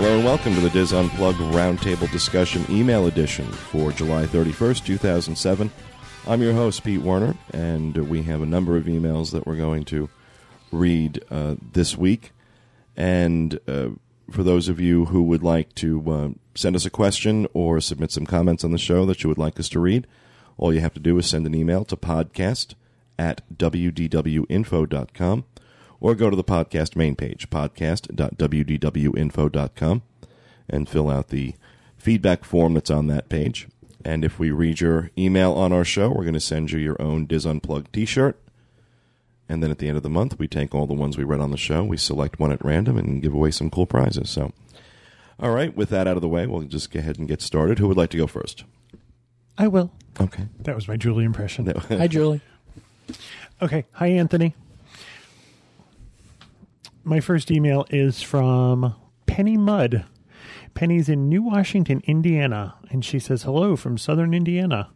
Hello and welcome to the Dis Unplugged Roundtable Discussion Email Edition for July 31st, 2007. I'm your host, Pete Werner, and we have a number of emails that we're going to read uh, this week. And uh, for those of you who would like to uh, send us a question or submit some comments on the show that you would like us to read, all you have to do is send an email to podcast at wdwinfo.com or go to the podcast main page, podcast.wdwinfo.com, and fill out the feedback form that's on that page. And if we read your email on our show, we're going to send you your own Dis Unplugged t shirt. And then at the end of the month, we take all the ones we read on the show, we select one at random, and give away some cool prizes. So, all right, with that out of the way, we'll just go ahead and get started. Who would like to go first? I will. Okay. That was my Julie impression. Hi, Julie. Okay. Hi, Anthony. My first email is from Penny Mudd. Penny's in New Washington, Indiana, and she says hello from Southern Indiana.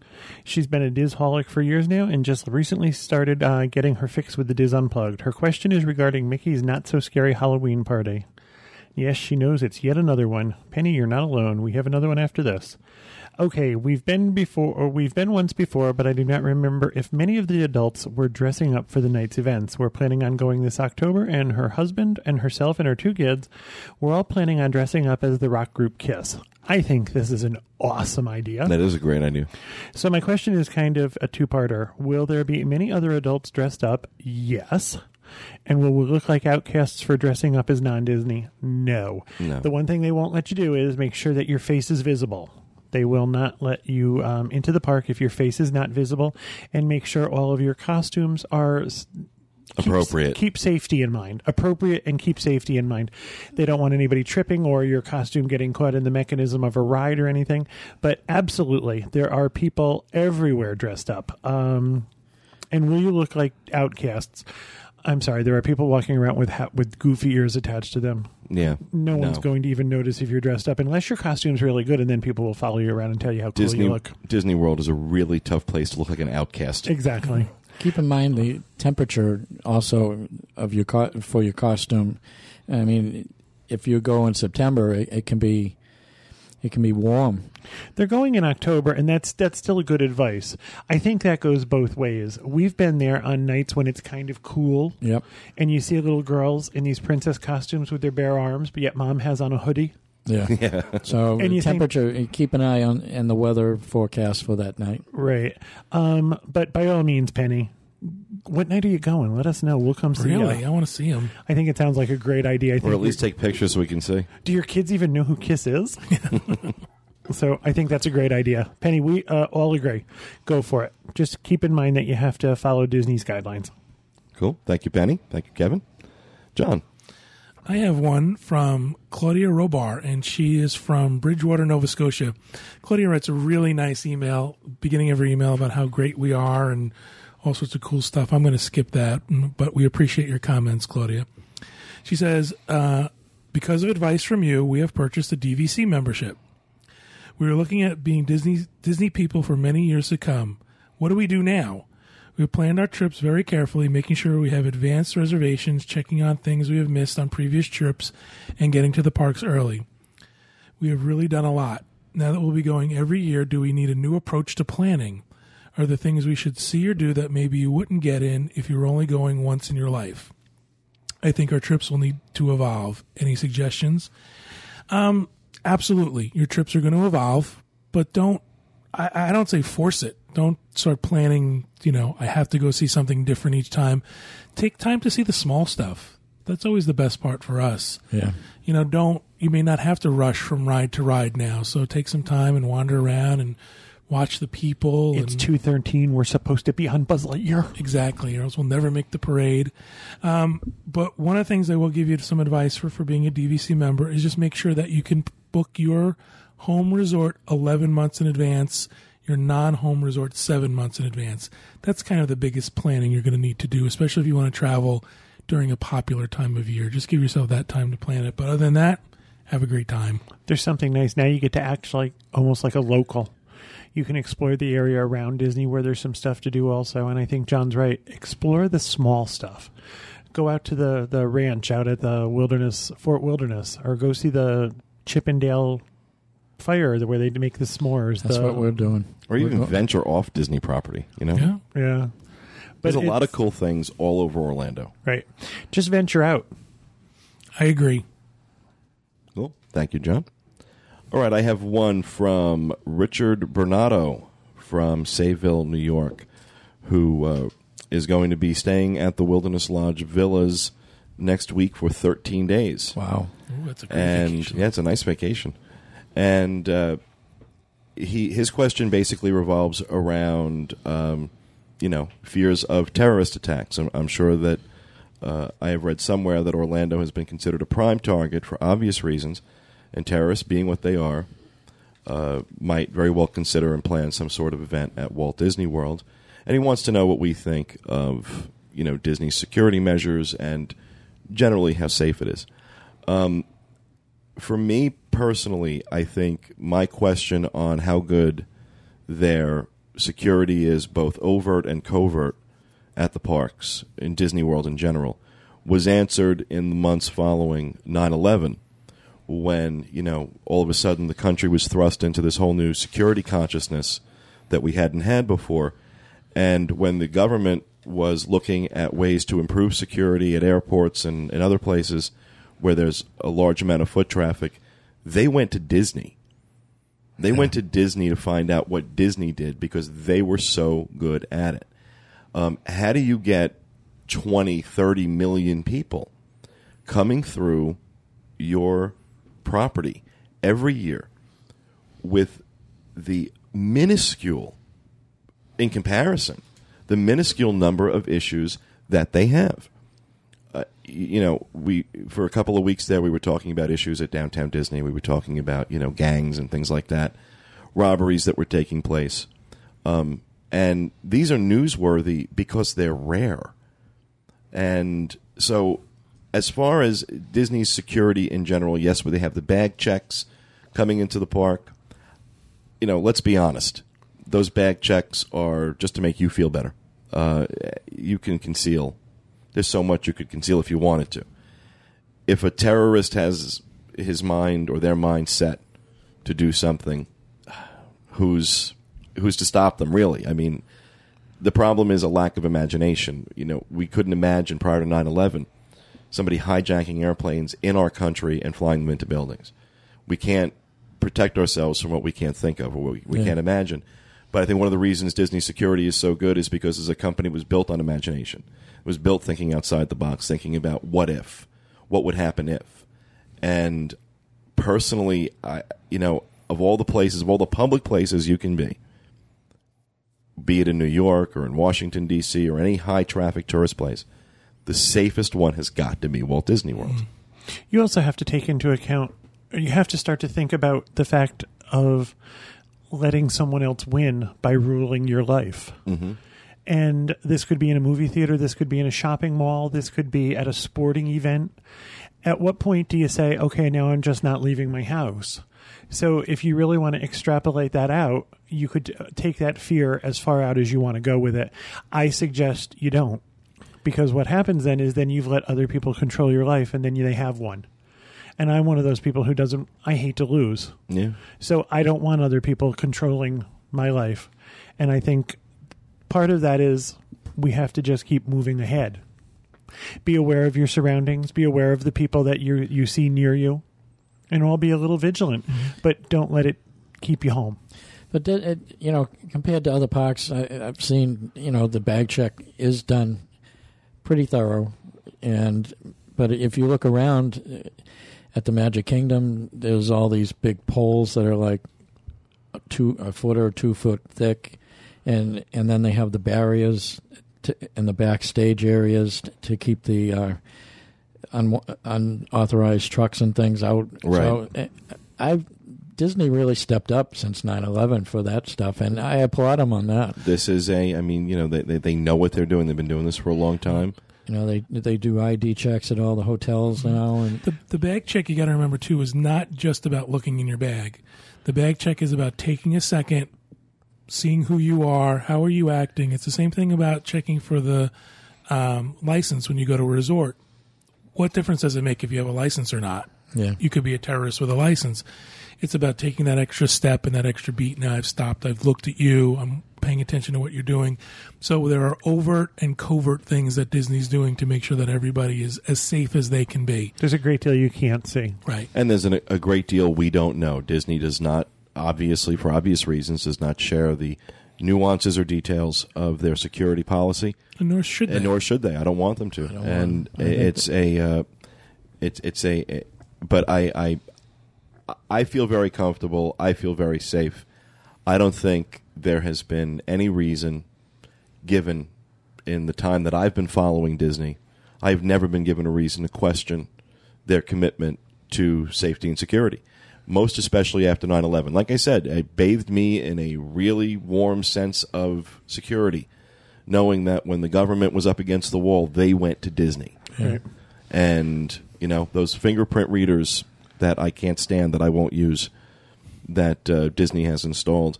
She's been a Dizholic for years now and just recently started uh, getting her fix with the Dis Unplugged. Her question is regarding Mickey's Not So Scary Halloween Party. Yes, she knows it's yet another one. Penny, you're not alone. We have another one after this. Okay, we've been before, or we've been once before, but I do not remember if many of the adults were dressing up for the night's events. We're planning on going this October, and her husband and herself and her two kids, we're all planning on dressing up as the rock group Kiss. I think this is an awesome idea. That is a great idea. So my question is kind of a two-parter. Will there be many other adults dressed up? Yes. And will we look like outcasts for dressing up as non-Disney? No. No. The one thing they won't let you do is make sure that your face is visible. They will not let you um, into the park if your face is not visible, and make sure all of your costumes are keep- Appropriate. Keep safety in mind. Appropriate and keep safety in mind. They don't want anybody tripping or your costume getting caught in the mechanism of a ride or anything. But absolutely, there are people everywhere dressed up. Um, and will you look like outcasts? I'm sorry, there are people walking around with ha- with goofy ears attached to them. Yeah. No, one's going to even notice if you're dressed up unless your costume's really good, and then people will follow you around and tell you how cool Disney you look. Disney World is a really tough place to look like an outcast. Exactly. Keep in mind the temperature also of your co- for your costume. I mean, if you go in September, it, it can be it can be warm. They're going in October, and that's that's still a good advice. I think that goes both ways. We've been there on nights when it's kind of cool, Yep. and you see little girls in these princess costumes with their bare arms, but yet mom has on a hoodie. Yeah. yeah. So And you think- temperature. keep an eye on and the weather forecast for that night. Right. Um, but by all means, Penny, what night are you going? Let us know. We'll come see Really? you. I want to see him. I think it sounds like a great idea. I think Or at least take pictures so we can see. Do your kids even know who Kiss is? so I think that's a great idea. Penny, we uh, all agree. Go for it. Just keep in mind that you have to follow Disney's guidelines. Cool. Thank you, Penny. Thank you, Kevin. John. I have one from Claudia Robar, and she is from Bridgewater, Nova Scotia. Claudia writes a really nice email, beginning of her email about how great we are and all sorts of cool stuff. I'm going to skip that, mm, but we appreciate your comments, Claudia. She says, uh, because of advice from you, we have purchased a DVC membership. We were looking at being Disney Disney people for many years to come. What do we do now? We have planned our trips very carefully, making sure we have advanced reservations, checking on things we have missed on previous trips, and getting to the parks early. We have really done a lot. Now that we'll be going every year, do we need a new approach to planning? Are the things we should see or do that maybe you wouldn't get in if you were only going once in your life? I think our trips will need to evolve. Any suggestions? Um, absolutely. Your trips are going to evolve, but don't, I, I don't say force it. Don't start planning, you know, I have to go see something different each time. Take time to see the small stuff. That's always the best part for us. Yeah. You know, don't, you may not have to rush from ride to ride now. So take some time and wander around and watch the people. It's two thirteen. We're supposed to be on Buzz Lightyear. Exactly, or else we'll never make the parade. Um, but one of the things I will give you some advice for for being a DVC member is just make sure that you can book your home resort 11 months in advance, your non-home resort 7 months in advance. That's kind of the biggest planning you're going to need to do, especially if you want to travel during a popular time of year. Just give yourself that time to plan it. But other than that, have a great time. There's something nice now. You get to act like almost like a local. You can explore the area around Disney where there's some stuff to do also. And I think John's right. Explore the small stuff. Go out to the the ranch out at the wilderness Fort Wilderness, or go see the Chip 'n' Dale Fire, where they make the s'mores. That's the- what we're doing. or We're even go- venture off Disney property. You know, Yeah. Yeah, there's a lot of cool things all over Orlando. right. Just venture out. I agree. Cool. Thank you, John. All right, I have one from Richard Bernardo from Sayville, New York, who uh, is going to be staying at the Wilderness Lodge Villas next week for 13 days. Wow. Ooh, that's a great and vacation. yeah, it's a nice vacation. And uh, he his question basically revolves around um, you know fears of terrorist attacks. I'm, I'm sure that uh, I have read somewhere that Orlando has been considered a prime target for obvious reasons, and terrorists, being what they are, uh, might very well consider and plan some sort of event at Walt Disney World. And he wants to know what we think of you know Disney's security measures and generally how safe it is for me personally, I think my question on how good their security is, both overt and covert, at the parks in Disney World in general, was answered in the months following 9 11, when, you know, all of a sudden the country was thrust into this whole new security consciousness that we hadn't had before. And when the government was looking at ways to improve security at airports and, and other places where there's a large amount of foot traffic, they went to Disney. They went to Disney to find out what Disney did because they were so good at it. Um, how do you get 20, 30 million people coming through your property every year with the minuscule, in comparison, the minuscule number of issues that they have? uh, you know, we for a couple of weeks there, we were talking about issues at downtown Disney. We were talking about you know gangs and things like that, robberies that were taking place, um, and these are newsworthy because they're rare. And so, as far as Disney's security in general, yes, where they have the bag checks coming into the park, you know, let's be honest, those bag checks are just to make you feel better. Uh, you can conceal there's so much you could conceal if you wanted to. If a terrorist has his mind or their mind set to do something, who's who's to stop them? Really, I mean, the problem is a lack of imagination. You know, we couldn't imagine prior to 9/11 somebody hijacking airplanes in our country and flying them into buildings. We can't protect ourselves from what we can't think of or what we, we Yeah. can't imagine. But I think one of the reasons Disney security is so good is because as a company it was built on imagination. It was built thinking outside the box, thinking about what if, what would happen if. And personally, I you know, of all the places, of all the public places you can be, be it in New York or in Washington D.C. or any high traffic tourist place, the safest one has got to be Walt Disney World. You also have to take into account, you have to start to think about the fact of letting someone else win by ruling your life. Mm-hmm. And this could be in a movie theater, this could be in a shopping mall, this could be at a sporting event. At what point do you say, okay, now I'm just not leaving my house? So if you really want to extrapolate that out, you could uh, take that fear as far out as you want to go with it. I suggest you don't because what happens then is then you've let other people control your life and then you, they have won. And i'm one of those people who doesn't i hate to lose. Yeah. so i don't want other people controlling my life. And i think part of that is we have to just keep moving ahead. Be aware of your surroundings. Be aware of the people that you you see near you. And all be a little vigilant mm-hmm. but don't let it keep you home. But that, it, uh, you know, compared to other parks, I, I've seen you know the bag check is done pretty thorough, and but if you look around uh, at the Magic Kingdom, there's all these big poles that are like a two a foot or two foot thick, and and then they have the barriers to, in the backstage areas to keep the uh, un, unauthorized trucks and things out. Right. So, uh, I've Disney really stepped up since 9/11 for that stuff, and I applaud them on that. This is a, I mean, you know, they, they, they know what they're doing. They've been doing this for a long time. You know, they they do ID checks at all the hotels now, and The the bag check you got to remember too is not just about looking in your bag. The bag check is about taking a second, seeing who you are, how are you acting. It's the same thing about checking for the um, license when you go to a resort. What difference does it make if you have a license or not? Yeah. you could be a terrorist with a license. It's about taking that extra step and that extra beat. Now I've stopped. I've looked at you. I'm paying attention to what you're doing. So there are overt and covert things that Disney's doing to make sure that everybody is as safe as they can be. There's a great deal you can't see. Right. And there's an, a great deal we don't know. Disney does not, obviously, for obvious reasons, does not share the nuances or details of their security policy, And nor should they. and nor should they. I don't want them to. don't And want- I it's a, uh, it's it's a, but I I I feel very comfortable. I feel very safe. I don't think there has been any reason given in the time that I've been following Disney. I've never been given a reason to question their commitment to safety and security. Most especially after 9 11. Like I said, it bathed me in a really warm sense of security, knowing that when the government was up against the wall, they went to Disney Right. and you know those fingerprint readers that I can't stand that I won't use that uh, Disney has installed.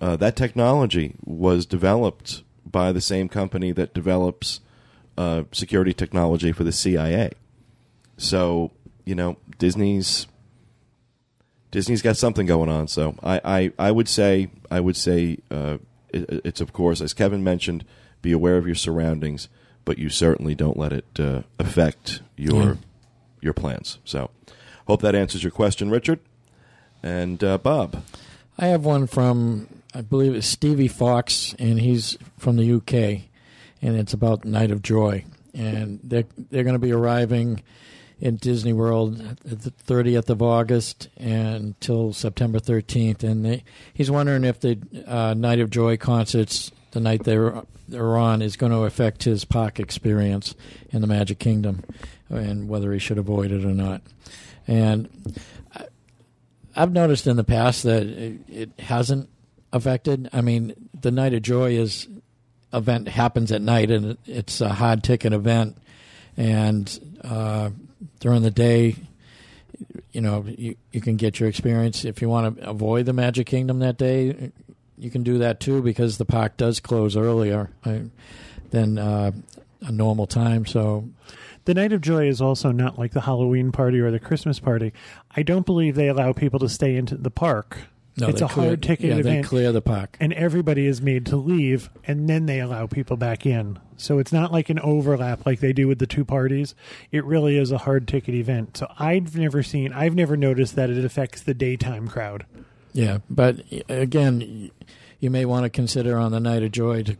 Uh, that technology was developed by the same company that develops uh, security technology for the CIA. So you know Disney's Disney's got something going on. So I, I, I would say I would say uh, it, it's of course as Kevin mentioned, be aware of your surroundings, but you certainly don't let it uh, affect your Yeah. your plans. So hope that answers your question, Richard. And uh, Bob. I have one from I believe it's Stevie Fox, and he's from the UK, and it's about Night of Joy, and they're they're going to be arriving in Disney World the 30th of August until September 13th, and they, he's wondering if the uh, Night of Joy concerts the night they're they're on is going to affect his park experience in the Magic Kingdom, and whether he should avoid it or not, and. I've noticed in the past that it, hasn't affected. I mean, the Night of Joy is event happens at night, and it's a hard ticket event. And uh, during the day, you know, you you can get your experience. If you want to avoid the Magic Kingdom that day, you can do that too because the park does close earlier uh, than uh, a normal time. So The Night of Joy is also not like the Halloween party or the Christmas party. I don't believe they allow people to stay into the park. no, it's a clear- hard ticket yeah, They event, clear the park. and everybody is made to leave, and then they allow people back in. So it's not like an overlap like they do with the two parties. It really is a hard ticket event. So I've never seen, I've never noticed that it affects the daytime crowd. Yeah, but again, you may want to consider on the night of joy to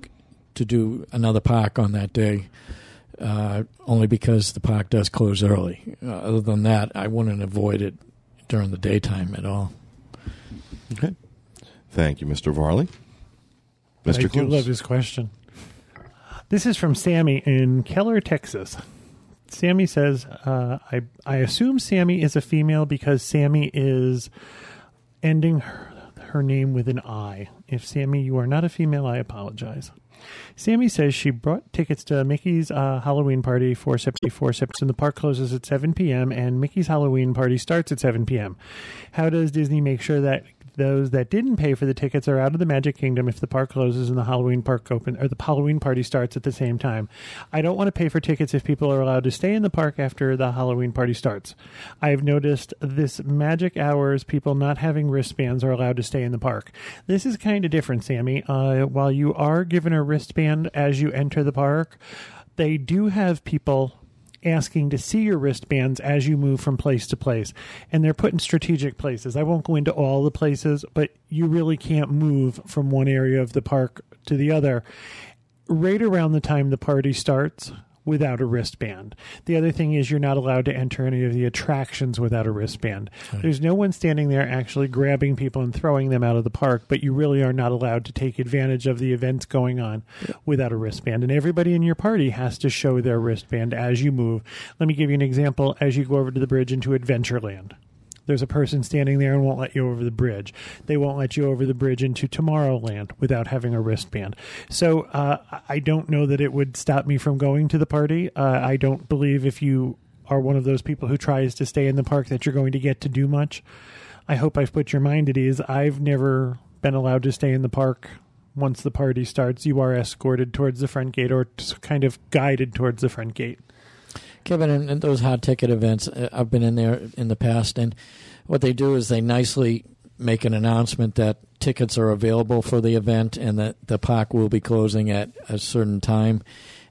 to do another park on that day, uh, only because the park does close early. Uh, other than that, I wouldn't avoid it during the daytime at all. Okay. Thank you, Mr. Varley. But Mr. I do love his question. This is from Sammy in Keller, Texas. Sammy says, uh, I, I assume Sammy is a female because Sammy is ending her, her name with an I. If Sammy, you are not a female, I apologize. Sammy says she brought tickets to Mickey's uh, Halloween party for September 4 September. The park closes at 7 p.m. and Mickey's Halloween party starts at 7 p.m. How does Disney make sure that those that didn't pay for the tickets are out of the Magic Kingdom if the park closes and the Halloween park open or the Halloween party starts at the same time. I don't want to pay for tickets if people are allowed to stay in the park after the Halloween party starts. I've noticed this magic hours people not having wristbands are allowed to stay in the park. This is kind of different, Sammy. Uh, while you are given a wristband as you enter the park, they do have people asking to see your wristbands as you move from place to place. And they're put in strategic places. I won't go into all the places, but you really can't move from one area of the park to the other right around the time the party starts without a wristband. The other thing is you're not allowed to enter any of the attractions without a wristband. There's no one standing there actually grabbing people and throwing them out of the park, but you really are not allowed to take advantage of the events going on without a wristband. And everybody in your party has to show their wristband as you move. Let me give you an example as you go over to the bridge into Adventureland. There's a person standing there and won't let you over the bridge. They won't let you over the bridge into Tomorrowland without having a wristband. So uh, I don't know that it would stop me from going to the party. Uh, I don't believe if you are one of those people who tries to stay in the park that you're going to get to do much. I hope I've put your mind at ease. I've never been allowed to stay in the park once the party starts. You are escorted towards the front gate or kind of guided towards the front gate. Kevin, in, in those hot ticket events, uh, I've been in there in the past, and what they do is they nicely make an announcement that tickets are available for the event and that the park will be closing at a certain time.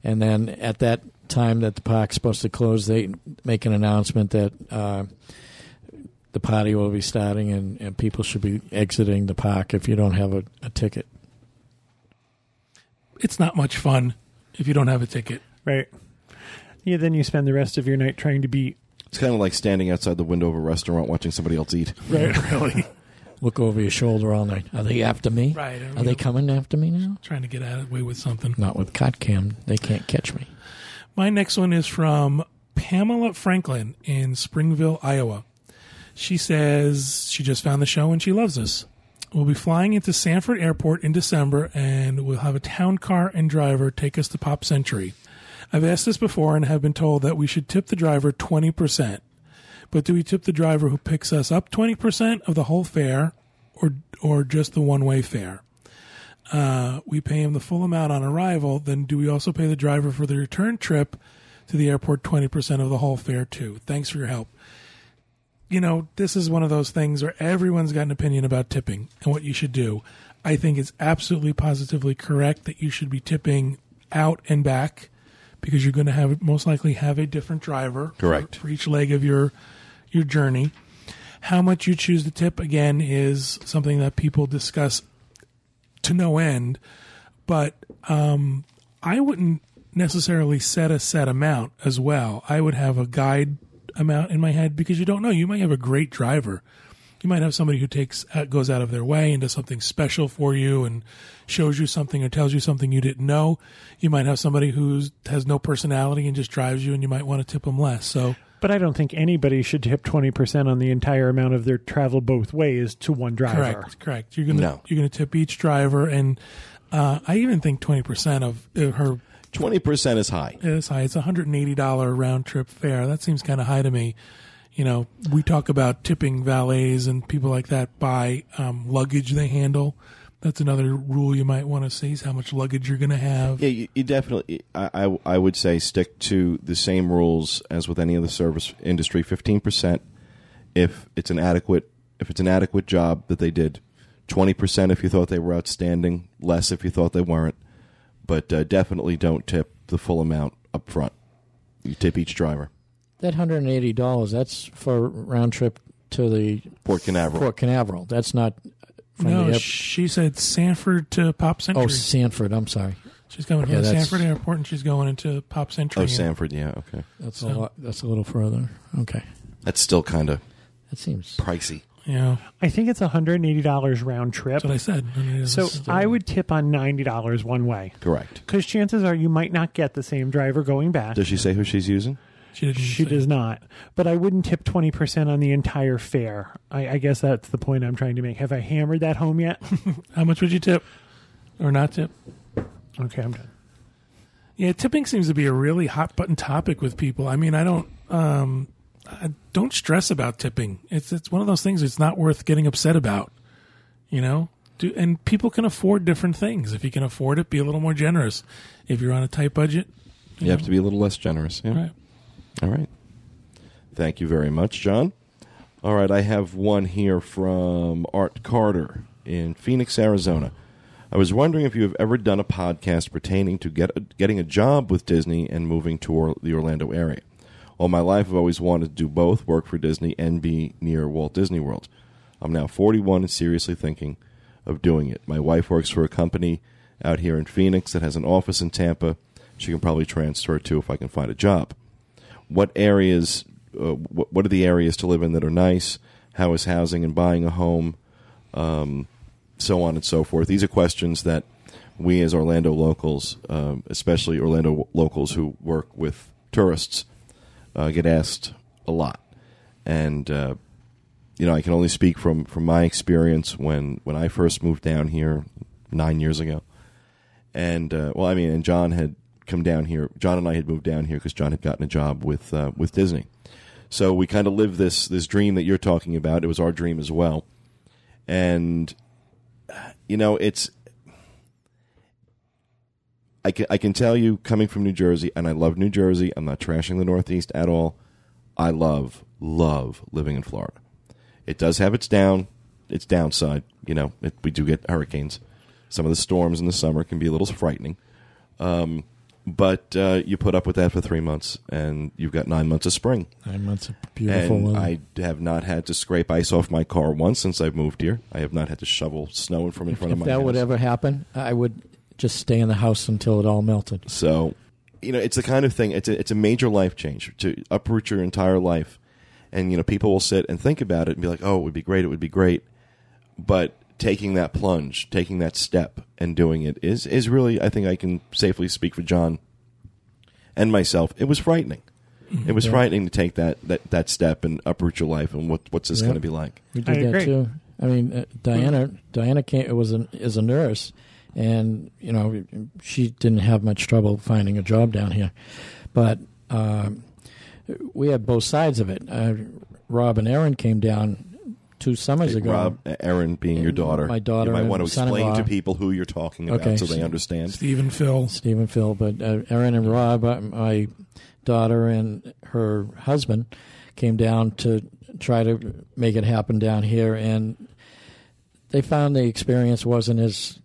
And then at that time that the park's supposed to close, they make an announcement that uh, the party will be starting and, and people should be exiting the park if you don't have a, a ticket. It's not much fun if you don't have a ticket. Right. Yeah, then you spend the rest of your night trying to be It's kind of like standing outside the window of a restaurant watching somebody else eat. Right, really. Look over your shoulder all night. Are they after me? Right. I Are they coming after me now? Trying to get out of the way with something. Not with CotCam. They can't catch me. My next one is from Pamela Franklin in Springville, Iowa. She says she just found the show and she loves us. We'll be flying into Sanford Airport in December and we'll have a town car and driver take us to Pop Century. I've asked this before and have been told that we should tip the driver 20%. But do we tip the driver who picks us up 20% of the whole fare or or just the one-way fare? uh, we pay him the full amount on arrival, then do we also pay the driver for the return trip to the airport 20% of the whole fare too? Thanks for your help. You know, this is one of those things where everyone's got an opinion about tipping and what you should do. I think it's absolutely positively correct that you should be tipping out and back because you're going to have most likely have a different driver for- Correct. for each leg of your your journey. How much you choose to tip again is something that people discuss to no end, but um, I wouldn't necessarily set a set amount as well. I would have a guide amount in my head because you don't know. You might have a great driver. You might have somebody who takes uh, goes out of their way and does something special for you and shows you something or tells you something you didn't know. You might have somebody who has no personality and just drives you, and you might want to tip them less. So But I don't think anybody should tip twenty percent on the entire amount of their travel both ways to one driver. Correct, correct. You're gonna No. you're gonna tip each driver, and uh, I even think twenty percent of uh, her 20% is high. is high. It's a hundred and eighty dollar round trip fare. That seems kind of high to me. You know, we talk about tipping valets and people like that by um, luggage they handle. That's another rule you might want to see: is how much luggage you're going to have. Yeah, you, you definitely. I, I I would say stick to the same rules as with any other service industry. Fifteen percent if it's an adequate if it's an adequate job that they did. Twenty percent if you thought they were outstanding. Less if you thought they weren't. But uh, definitely don't tip the full amount up front. You tip each driver. That hundred and eighty dollars. That's for round trip to the Port Canaveral. Port Canaveral. That's not from no, the air- she said Sanford to Pop Century. oh Sanford. I'm sorry. she's coming from yeah, the Sanford Airport and she's going into Pop Century. Oh, Sanford. Yeah. Okay. That's So- a lot. That's a little further. Okay, That's still kind of that seems. pricey. Yeah, I think it's hundred and eighty dollars round trip. that's what I said. I mean, So it's- I would tip on ninety dollars one way Correct. because chances are you might not get the same driver going back. Does she say who she's using? She didn't. She does not. But I wouldn't tip 20% on the entire fare. I, I guess that's the point I'm trying to make. Have I hammered that home yet? How much would you tip, or not tip? okay, I'm done. Yeah, tipping seems to be a really hot button topic with people. I mean, I don't um, I don't stress about tipping. It's it's one of those things it's not worth getting upset about. You know? Do, and people can afford different things. If you can afford it, be a little more generous. If you're on a tight budget, You have to be a little less generous. Yeah. right. All right. Thank you very much, John. All right, I have one here from Art Carter in Phoenix, Arizona. I was wondering if you have ever done a podcast pertaining to get getting a job with Disney and moving to or, the Orlando area. All my life, I've always wanted to do both work for Disney and be near Walt Disney World. I'm now 41 and seriously thinking of doing it. My wife works for a company out here in Phoenix that has an office in Tampa. She can probably transfer to if I can find a job what areas uh, what, are the areas to live in that are nice? How is housing and buying a home? Um, so on and so forth. These are questions that we as orlando locals um, especially orlando locals who work with tourists uh, get asked a lot. And uh, you know i can only speak from from my experience when when i first moved down here nine years ago. And uh, well, I mean, and John had come down here. John and I had moved down here because John had gotten a job with uh, with Disney. So we kind of lived this this dream that you're talking about. It was our dream as well, and you know, it's I can I can tell you, coming from New Jersey, and I love New Jersey. I'm not trashing the Northeast at all. I love love living in Florida. It does have its down its downside. You know, it, we do get hurricanes. Some of the storms in the summer can be a little frightening. Um, but uh, you put up with that for three months, and you've got nine months of spring. Nine months of beautiful and weather. I have not had to scrape ice off my car once since I've moved here. I have not had to shovel snow from in front if of my that house. would ever happen, I would just stay in the house until it all melted. So, you know, it's the kind of thing. It's a, it's a major life change to uproot your entire life, and you know, people will sit and think about it and be like, "Oh, it would be great. It would be great," but taking that plunge, taking that step, and doing it is is really, I think, I can safely speak for John and myself. It was frightening. It was Yeah. frightening to take that, that, that step and uproot your life. And what what's this Yeah. going to be like? We I did that agree. too. I mean, uh, Diana. Diana came. It was an, is a nurse, and you know she didn't have much trouble finding a job down here, but um, we had both sides of it. Uh, Rob and Erin came down two summers ago. Rob, Erin, being your daughter, my daughter You might and want to explain son-in-law. to people who you're talking about Okay, so they so- understand. Stephen Phil. Stephen Phil, but uh, Erin and Rob, uh, my daughter and her husband, came down to try to make it happen down here, and they found the experience wasn't as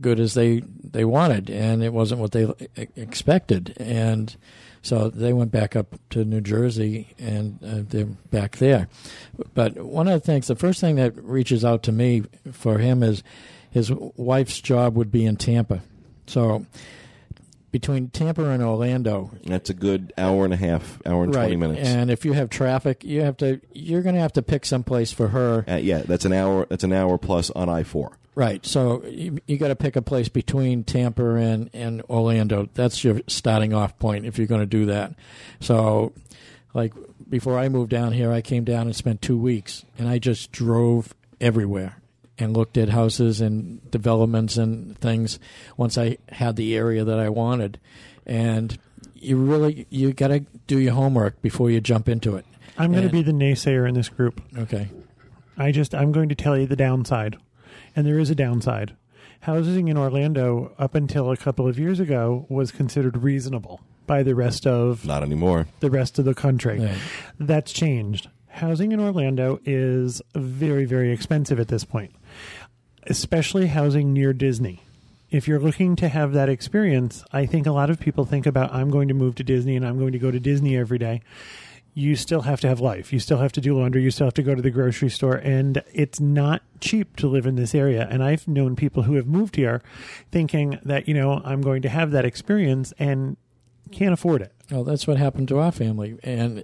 good as they they wanted, and it wasn't what they expected, and so they went back up to New Jersey, and uh, they're back there. But one of the things, the first thing that reaches out to me for him is his wife's job would be in Tampa, so between Tampa and Orlando, That's a good hour and a half, hour and twenty right? minutes. And if you have traffic, you have to you're going to have to pick some place for her, Uh, yeah, that's an hour. That's an hour plus on I four. right? So you, you got to pick a place between Tampa and and Orlando. That's your starting off point if you're going to do that. So, like before I moved down here, I came down and spent two weeks, and I just drove everywhere and looked at houses and developments and things once I had the area that I wanted. And you really you got to do your homework before you jump into it. I'm going to be the naysayer in this group. Okay. I just I'm going to tell you the downside, and there is a downside. Housing in Orlando up until a couple of years ago was considered reasonable by the rest of Not anymore. the rest of the country. Right. That's changed. Housing in Orlando is very very expensive at this point, especially housing near Disney. If you're looking to have that experience, I think a lot of people think about I'm going to move to Disney and I'm going to go to Disney every day you still have to have life. You still have to do laundry. You still have to go to the grocery store. And it's not cheap to live in this area. And I've known people who have moved here thinking that, you know, I'm going to have that experience and can't afford it. Well, that's what happened to our family, and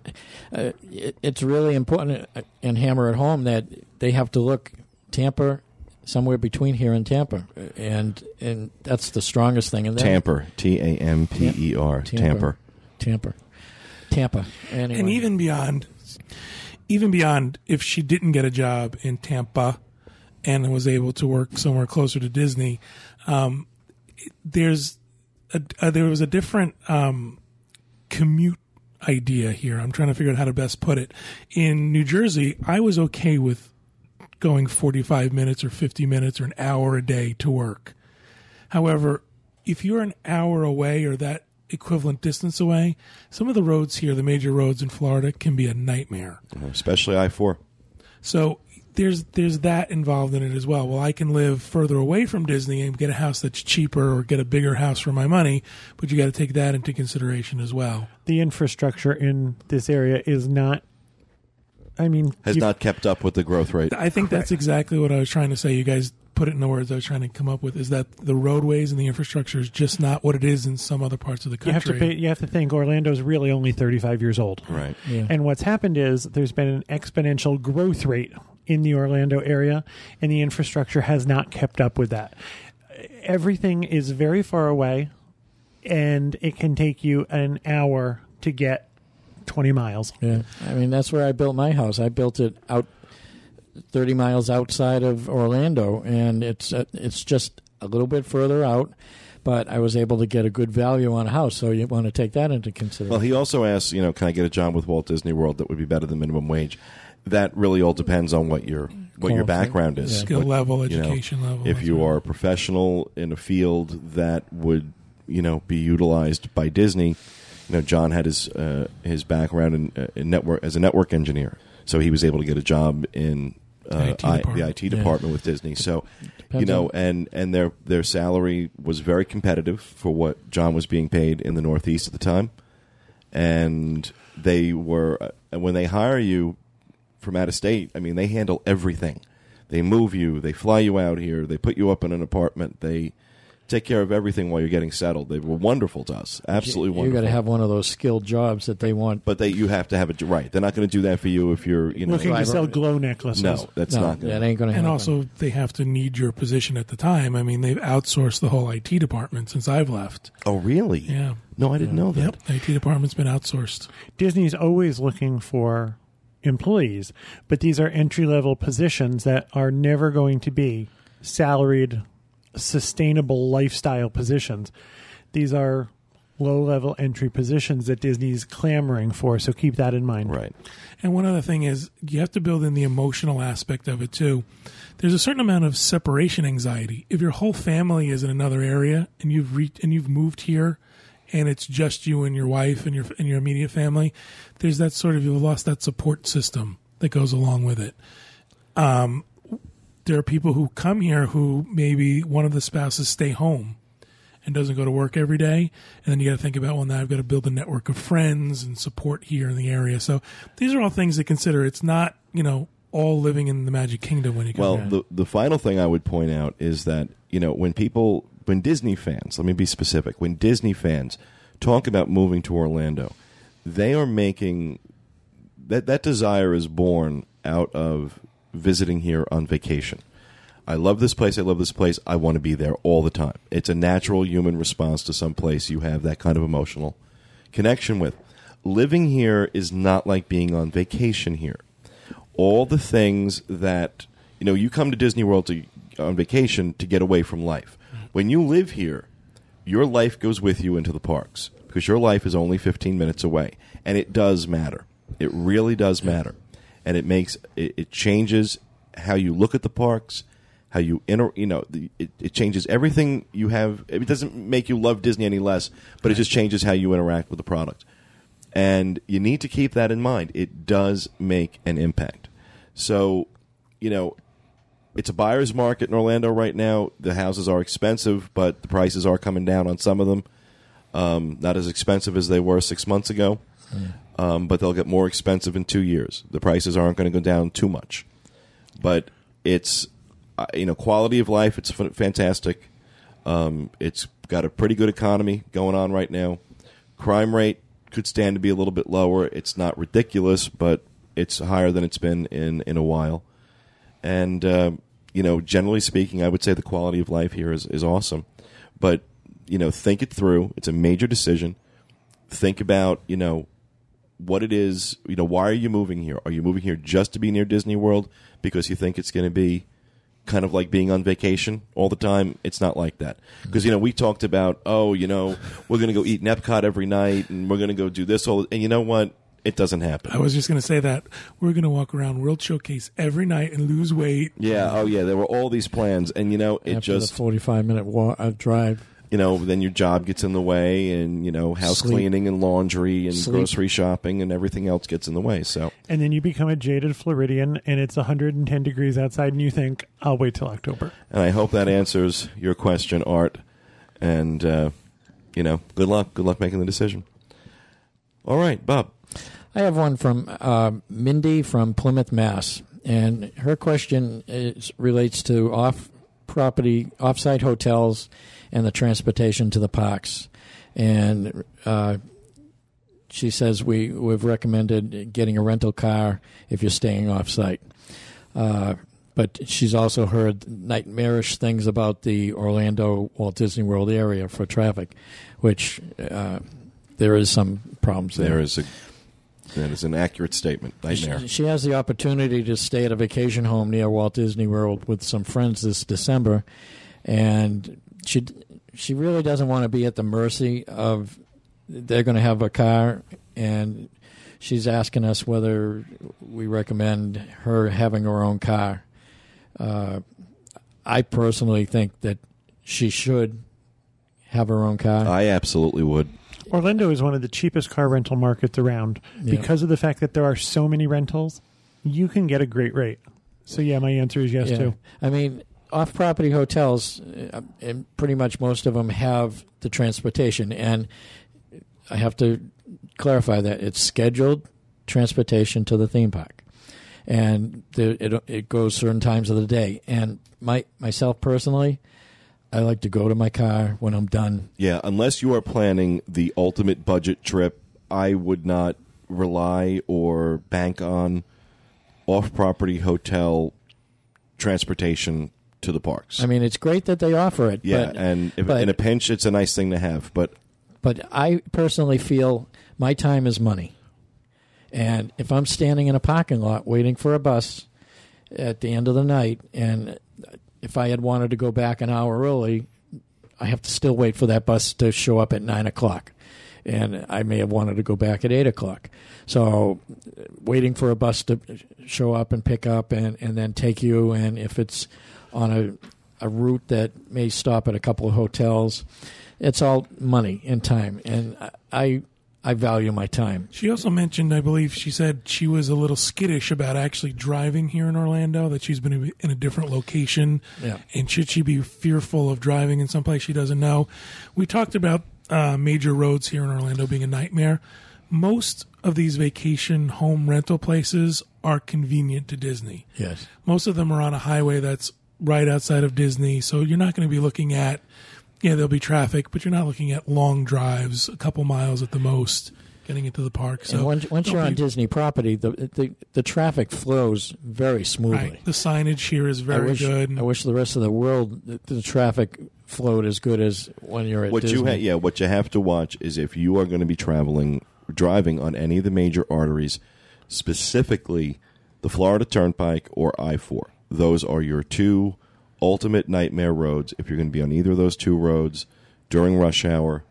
uh, it, it's really important uh, and hammer at home that they have to look Tampa somewhere between here and Tampa, and and that's the strongest thing. And then Tamper. T A M P E R. Tamper. Tampa, Tampa, anyway. And even beyond, even beyond, if she didn't get a job in Tampa and was able to work somewhere closer to Disney, um, there's a, uh, there was a different um, commute idea here. I'm trying to figure out how to best put it. In New Jersey, I was okay with going 45 minutes or 50 minutes or an hour a day to work. However, if you're an hour away or that equivalent distance away, some of the roads here, the major roads in Florida, can be a nightmare. Uh-huh. Especially I four. So there's there's that involved in it as well. Well, I can live further away from Disney and get a house that's cheaper or get a bigger house for my money, but you got to take that into consideration as well. The infrastructure in this area is not, I mean, Has not kept up with the growth rate. I think that's exactly what I was trying to say. You guys put it in the words I was trying to come up with is that the roadways and the infrastructure is just not what it is in some other parts of the you have country. to pay, you have to think Orlando's really only 35 years old. Right. yeah. And what's happened is there's been an exponential growth rate in the Orlando area, and the infrastructure has not kept up with that. Everything is very far away, and it can take you an hour to get 20 miles. Yeah, I mean that's where I built my house. I built it out thirty miles outside of Orlando, and it's uh, it's just a little bit further out. But I was able to get a good value on a house, so you want to take that into consideration. Well, he also asks, you know, can I get a job with Walt Disney World that would be better than minimum wage? That really all depends on what your what your background is. yeah. Skill What- level, you know, education level. if you right. are a professional in a field that would you know be utilized by Disney. You know, John had his uh, his background in, uh, in network as a network engineer, so he was able to get a job in uh, IT I, the IT department with Disney. So you know, on- and and their their salary was very competitive for what John was being paid in the Northeast at the time, and they were uh, and when they hire you from out of state, I mean, they handle everything. They move you, they fly you out here, they put you up in an apartment, they take care of everything while you're getting settled. They were wonderful to us, absolutely you, wonderful. got to have one of those skilled jobs that they want. but they you have to have it right. They're not going to do that for you if you're you know Looking to sell glow necklaces. no, that's no, not going that ain't going to happen. And happen. also, they have to need your position at the time. I mean, they've outsourced the whole IT department since I've left. Oh, really? Yeah. No, I didn't know that. Yep. The IT department's been outsourced. Disney's always looking for employees, but these are entry level positions that are never going to be salaried, sustainable lifestyle positions. These are low level entry positions that Disney's clamoring for, so keep that in mind. Right. And one other thing is you have to build in the emotional aspect of it too. There's a certain amount of separation anxiety. If your whole family is in another area and you've re- and you've moved here and it's just you and your wife and your and your immediate family, there's that sort of you've lost that support system that goes along with it. Um, there are people who come here who maybe one of the spouses stay home and doesn't go to work every day. And then you got to think about, well, now I've got to build a network of friends and support here in the area. So these are all things to consider. It's not, you know, all living in the Magic Kingdom when you come Well, the the final thing I would point out is that you know when people, when Disney fans, let me be specific, when Disney fans talk about moving to Orlando, they are making that that desire is born out of visiting here on vacation. I love this place. I love this place. I want to be there all the time. It's a natural human response to some place you have that kind of emotional connection with. Living here is not like being on vacation here. All the things that you know, you come to Disney World to, on vacation to get away from life. When you live here, your life goes with you into the parks because your life is only 15 minutes away, and it does matter. It really does matter, and it makes it, it changes how you look at the parks, how you inter, you know, the, it, it changes everything you have. It doesn't make you love Disney any less, but it just changes how you interact with the product, and you need to keep that in mind. It does make an impact. So, you know, it's a buyer's market in Orlando right now. The houses are expensive, but the prices are coming down on some of them. Um, not as expensive as they were six months ago, um, but they'll get more expensive in two years. The prices aren't going to go down too much, but it's uh, you know quality of life. It's f- fantastic. Um, it's got a pretty good economy going on right now. Crime rate could stand to be a little bit lower. It's not ridiculous, but it's higher than it's been in in a while and uh, you know, generally speaking, I would say the quality of life here is, is awesome. But you know, think it through. It's a major decision. Think about you know what it is. You know, why are you moving here? Are you moving here just to be near Disney World because you think it's going to be kind of like being on vacation all the time? It's not like that because you know we talked about oh you know we're going to go eat in Epcot every night and we're going to go do this all and you know what it doesn't happen. I was just going to say that we're going to walk around World Showcase every night and lose weight. Yeah. Oh, yeah. There were all these plans, and you know, it After just the forty-five minute wa- uh, drive. You know, then your job gets in the way, and you know, house Sleep. cleaning and laundry and Sleep. grocery shopping and everything else gets in the way. So, And then you become a jaded Floridian and it's 110 degrees outside and you think, I'll wait till October. and I hope that answers your question, Art. And uh, you know, good luck. Good luck making the decision. All right, Bob. I have one from uh, Mindy from Plymouth, Mass, and her question is, relates to off property, off-site hotels, and the transportation to the parks. And uh, she says we we've recommended getting a rental car if you're staying off-site. Uh, but she's also heard nightmarish things about the Orlando Walt Disney World area for traffic, which uh, there is some problems there. There is a that is an accurate statement. Nightmare. She, she has the opportunity to stay at a vacation home near Walt Disney World with some friends this December, and she she really doesn't want to be at the mercy of they're going to have a car, and she's asking us whether we recommend her having her own car. Uh, I personally think that she should have her own car. I absolutely would. Orlando is one of the cheapest car rental markets around Yeah. because of the fact that there are so many rentals. You can get a great rate. So yeah, my answer is yes Yeah. too. I mean, off-property hotels, uh, and pretty much most of them have the transportation, and I have to clarify that it's scheduled transportation to the theme park, and it it goes certain times of the day. And my myself personally, I like to go to my car when I'm done. Yeah, unless you are planning the ultimate budget trip, I would not rely or bank on off-property hotel transportation to the parks. I mean, it's great that they offer it. yeah, but, and if, but- in a pinch, it's a nice thing to have. But But I personally feel my time is money. And if I'm standing in a parking lot waiting for a bus at the end of the night, and if I had wanted to go back an hour early, I have to still wait for that bus to show up at nine o'clock. And I may have wanted to go back at eight o'clock. So, waiting for a bus to show up and pick up and, and then take you, and if it's on a, a route that may stop at a couple of hotels, it's all money and time. And I, I value my time. She also mentioned, I believe, she said she was a little skittish about actually driving here in Orlando. That she's been in a different location, Yeah. and should she be fearful of driving in some place she doesn't know? We talked about uh, major roads here in Orlando being a nightmare. Most of these vacation home rental places are convenient to Disney. Yes. Most of them are on a highway that's right outside of Disney, so you're not going to be looking at. Yeah, there'll be traffic, but you're not looking at long drives, a couple miles at the most, getting into the park. So and once, once you're on Disney property, the, the the traffic flows very smoothly. Right. The signage here is I very wish, good. I wish the rest of the world the, the traffic flowed as good as when you're at what Disney. you ha- yeah, what you have to watch is if you are going to be traveling, driving on any of the major arteries, specifically the Florida Turnpike or I four. Those are your two ultimate nightmare roads. If you're going to be on either of those two roads during rush hour,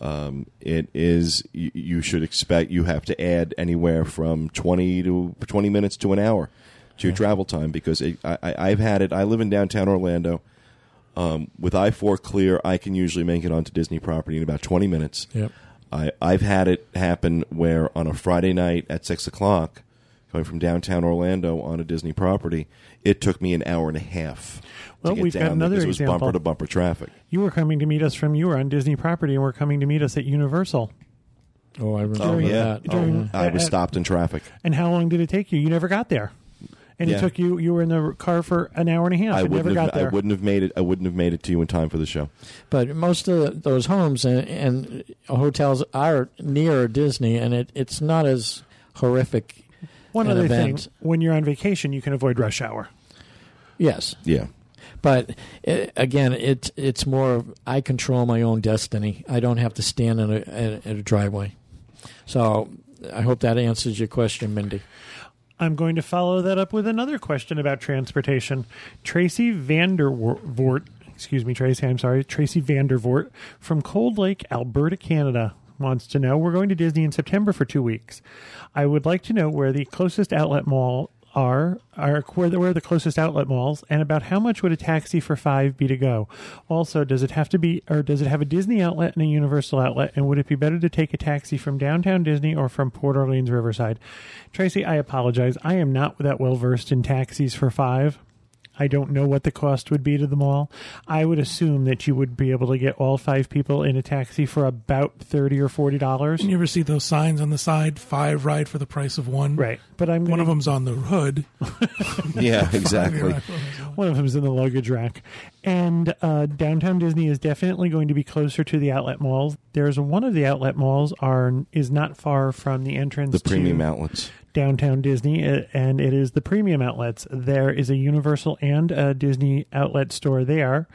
um, it is you, you should expect you have to add anywhere from twenty to twenty minutes to an hour to your travel time because it, I, I, I've had it. I live in downtown Orlando. Um, with I four clear, I can usually make it onto Disney property in about twenty minutes. Yep. I, I've had it happen where on a Friday night at six o'clock, going from downtown Orlando on a Disney property, it took me an hour and a half. Well, to get we've got down there another because it was example. bumper to bumper traffic. You were coming to meet us from you were on Disney property, and we're coming to meet us at Universal. Oh, I remember Oh yeah, that. during- oh, I was stopped in traffic. And how long did it take you? You never got there, and Yeah. it took you. You were in the car for an hour and a half. I and never wouldn't have. got there. I wouldn't have made it. I wouldn't have made it to you in time for the show. But most of those homes and, and hotels are near Disney, and it, it's not as horrific. One an other event. thing: when you're on vacation, you can avoid rush hour. Yes, Yeah, but uh again, it it's more. Of, I control my own destiny. I don't have to stand in a, at, at a driveway. So I hope that answers your question, Mindy. I'm going to follow that up with another question about transportation. Tracy Vandervoort, excuse me, Tracy, I'm sorry, Tracy Vandervoort from Cold Lake, Alberta, Canada, wants to know We're going to Disney in September for two weeks. I would like to know where the closest outlet mall are, are where the, where the closest outlet malls, and about how much would a taxi for five be to go. Also, does it have to be, or does it have a Disney outlet and a Universal outlet? And would it be better to take a taxi from downtown Disney or from Port Orleans Riverside? Tracy, I apologize. I am not that well versed in taxis for five. I don't know what the cost would be to the mall. I would assume that you would be able to get all five people in a taxi for about thirty or forty dollars. you ever see those signs on the side? Five ride for the price of one. Right, but I'm One gonna, of them's on the hood. yeah, exactly. ride for the price of one. One of them's in the luggage rack. And uh, downtown Disney is definitely going to be closer to the outlet malls. There's one of the outlet malls are is not far from the entrance The premium to outlets. Downtown Disney, uh, and it is the premium outlets. There is a Universal and a Disney outlet store there.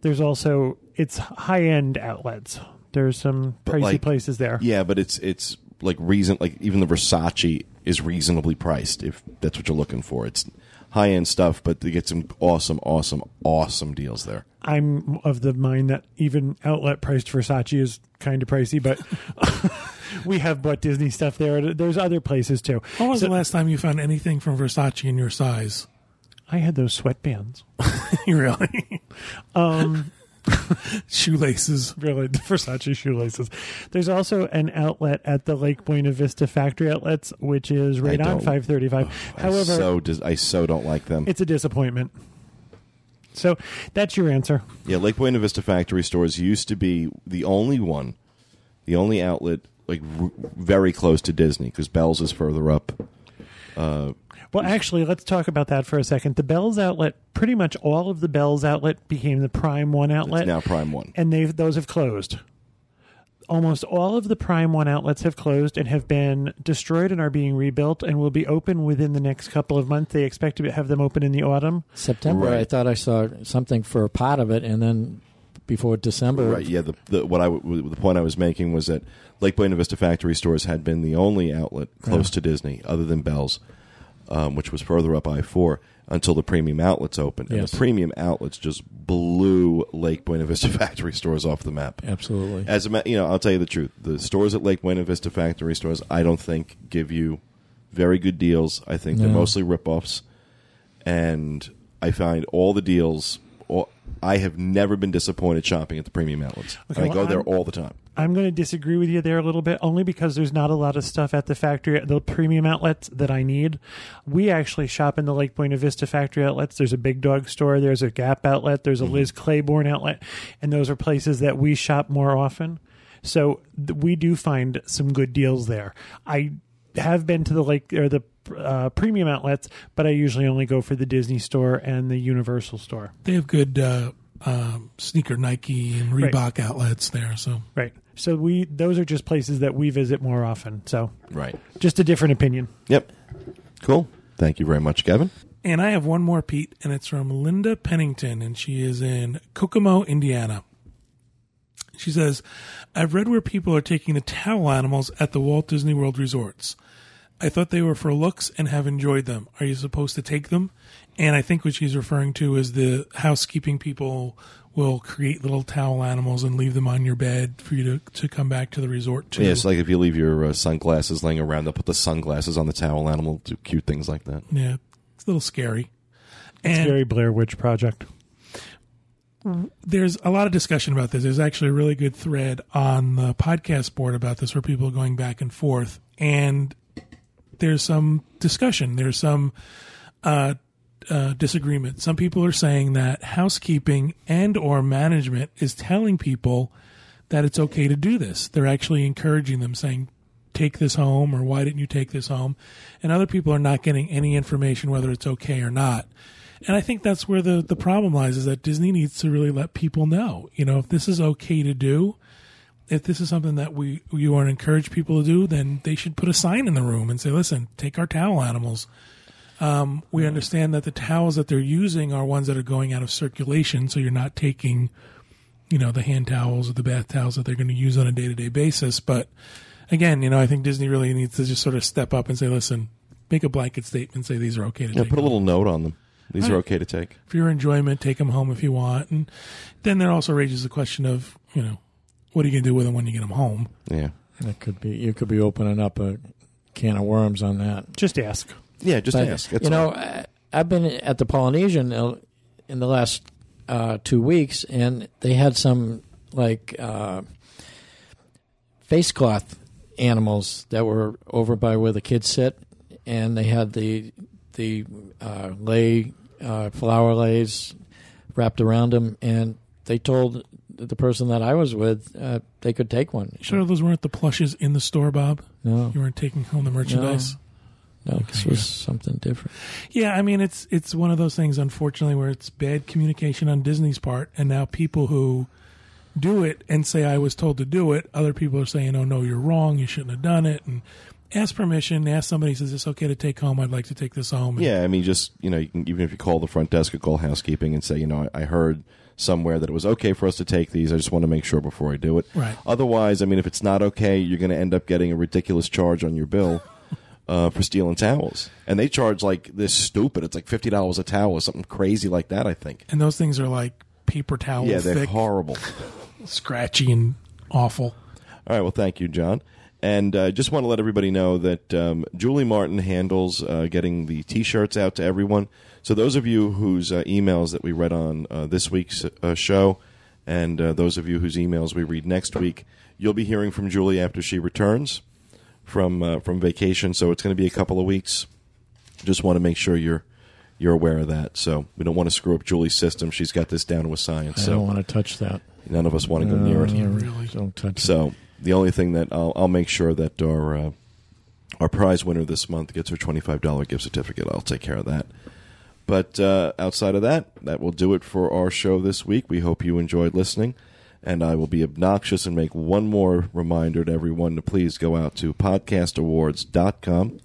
There's also it's high end outlets. There's some pricey like, places there. Yeah, but it's it's like reason like even the Versace is reasonably priced if that's what you're looking for. It's high end stuff, but they get some awesome, awesome, awesome deals there. I'm of the mind that even outlet priced Versace is kind of pricey, but we have bought Disney stuff there. There's other places too. When was So- the last time you found anything from Versace in your size? I had those sweatbands. really? Um, Shoelaces. really the Versace shoelaces. There's also an outlet at the Lake Buena Vista factory outlets, which is right on don't- 535. I However, so dis- I so don't like them. it's a disappointment. So that's your answer. Yeah, Lake Buena Vista factory stores used to be the only one, the only outlet like r- very close to Disney because Belz is further up. Uh, well, actually, let's talk about that for a second. The Belz outlet, pretty much all of the Belz outlet became the Prime One outlet, It's now Prime One. and they've those have closed. Almost all of the Prime One outlets have closed and have been destroyed and are being rebuilt and will be open within the next couple of months. They expect to have them open in the autumn. September, Right. I thought I saw something for a part of it, and then before December, Right. Yeah. The, the what I w- the point I was making was that Lake Buena Vista factory stores had been the only outlet close to Disney other than Belz, um, which was further up I four until the premium outlets opened, and Yes. the premium outlets just blew Lake Buena Vista factory stores off the map. absolutely. As a ma- you know, I'll tell you the truth. The stores at Lake Buena Vista factory stores, I don't think give you very good deals. I think they're No. mostly ripoffs, and I find all the deals. All, I have never been disappointed shopping at the premium outlets. Okay, I well, go there I'm- all the time. I'm going to disagree with you there a little bit, only because there's not a lot of stuff at the factory, the premium outlets that I need. We actually shop in the Lake Buena Vista factory outlets. There's a Big Dog store, there's a Gap outlet, there's a mm-hmm. Liz Claiborne outlet, and those are places that we shop more often. So th- we do find some good deals there. I have been to the Lake or the uh, premium outlets, but I usually only go for the Disney store and the Universal store. They have good uh, um, sneaker Nike and Right. Reebok outlets there. So Right. So we those are just places that we visit more often. So Right. just a different opinion. Yep. Cool. Thank you very much, Kevin. And I have one more, Pete, and it's from Linda Pennington, and she is in Kokomo, Indiana. She says, I've read where people are taking the towel animals at the Walt Disney World resorts. I thought they were for looks and have enjoyed them. Are you supposed to take them? And I think what she's referring to is the housekeeping people will create little towel animals and leave them on your bed for you to, to come back to the resort to. Yeah, it's like if you leave your uh, sunglasses laying around, they'll put the sunglasses on the towel animal. Do cute things like that. yeah, it's a little scary. It's And very Blair Witch Project. there's a lot of discussion about this. There's actually a really good thread on the podcast board about this where people are going back and forth. And there's some discussion. There's some uh, uh, disagreement. Some people are saying that housekeeping and or management is telling people that it's okay to do this. They're actually encouraging them, saying, "Take this home," or "Why didn't you take this home?" And other people are not getting any information whether it's okay or not. And I think that's where the the problem lies: is that Disney needs to really let people know. You know, if this is okay to do, if this is something that we you want to encourage people to do, then they should put a sign in the room and say, "Listen, take our towel animals." Um, we understand that the towels that they're using are ones that are going out of circulation, so you're not taking, you know, the hand towels or the bath towels that they're going to use on a day to day basis. But again, you know, I think Disney really needs to just sort of step up and say, "Listen, make a blanket statement, say these are okay to Yeah, take." put a little note on them. These are okay to take. for your enjoyment, take them home if you want. And then there also raises the question of, you know, what are you going to do with them when you get them home? Yeah. That could be you could be opening up a can of worms on that. Just ask. Yeah, just But, ask. That's you know. I, I've been at the Polynesian in the last uh, two weeks, and they had some like uh, face cloth animals that were over by where the kids sit, and they had the the uh, lei uh, flower leis wrapped around them, and they told the person that I was with uh, they could take one. Sure, those weren't the plushes in the store, Bob. No, You weren't taking home the merchandise. no, this Okay, was yeah. something different. Yeah, I mean it's it's one of those things, unfortunately, where it's bad communication on Disney's part, and now people who do it and say I was told to do it, other people are saying, "Oh no, you're wrong. You shouldn't have done it." And ask permission. Ask somebody says it's okay to take home. I'd like to take this home. And Yeah, I mean, just you know, you can, even if you call the front desk or call housekeeping and say, you know, I, I heard somewhere that it was okay for us to take these. I just want to make sure before I do it. Right. Otherwise, I mean, if it's not okay, you're going to end up getting a ridiculous charge on your bill uh, for stealing towels, and they charge like this stupid. It's like fifty dollars a towel or something crazy like that. I think. and those things are like paper towels. yeah, they're thick, horrible. scratchy, and awful. All right. Well, thank you, John. And uh, just want to let everybody know that um, Julie Martin handles uh, getting the T-shirts out to everyone. So those of you whose uh, emails that we read on uh, this week's uh, show And uh, those of you whose emails we read next week, you'll be hearing from Julie after she returns from uh, from vacation. So it's going to be a couple of weeks. Just want to make sure you're you're aware of that. So we don't want to screw up Julie's system. She's got this down to a science. I so don't want to touch that. none of us want to go near it. Really. Don't touch it. So the only thing that I'll, I'll make sure that our uh, our prize winner this month gets her twenty five dollar gift certificate. I'll take care of that. But uh, outside of that, that will do it for our show this week. We hope you enjoyed listening. And I will be obnoxious and make one more reminder to everyone to please go out to podcastawards.com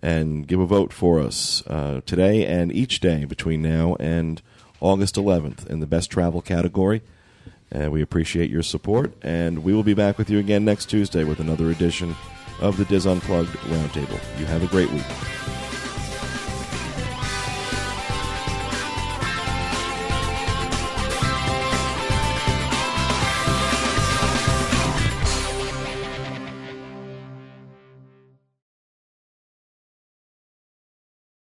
and give a vote for us uh, today and each day between now and August 11th in the best travel category. And we appreciate your support. And we will be back with you again next Tuesday with another edition of the Dis Unplugged Roundtable. You have a great week.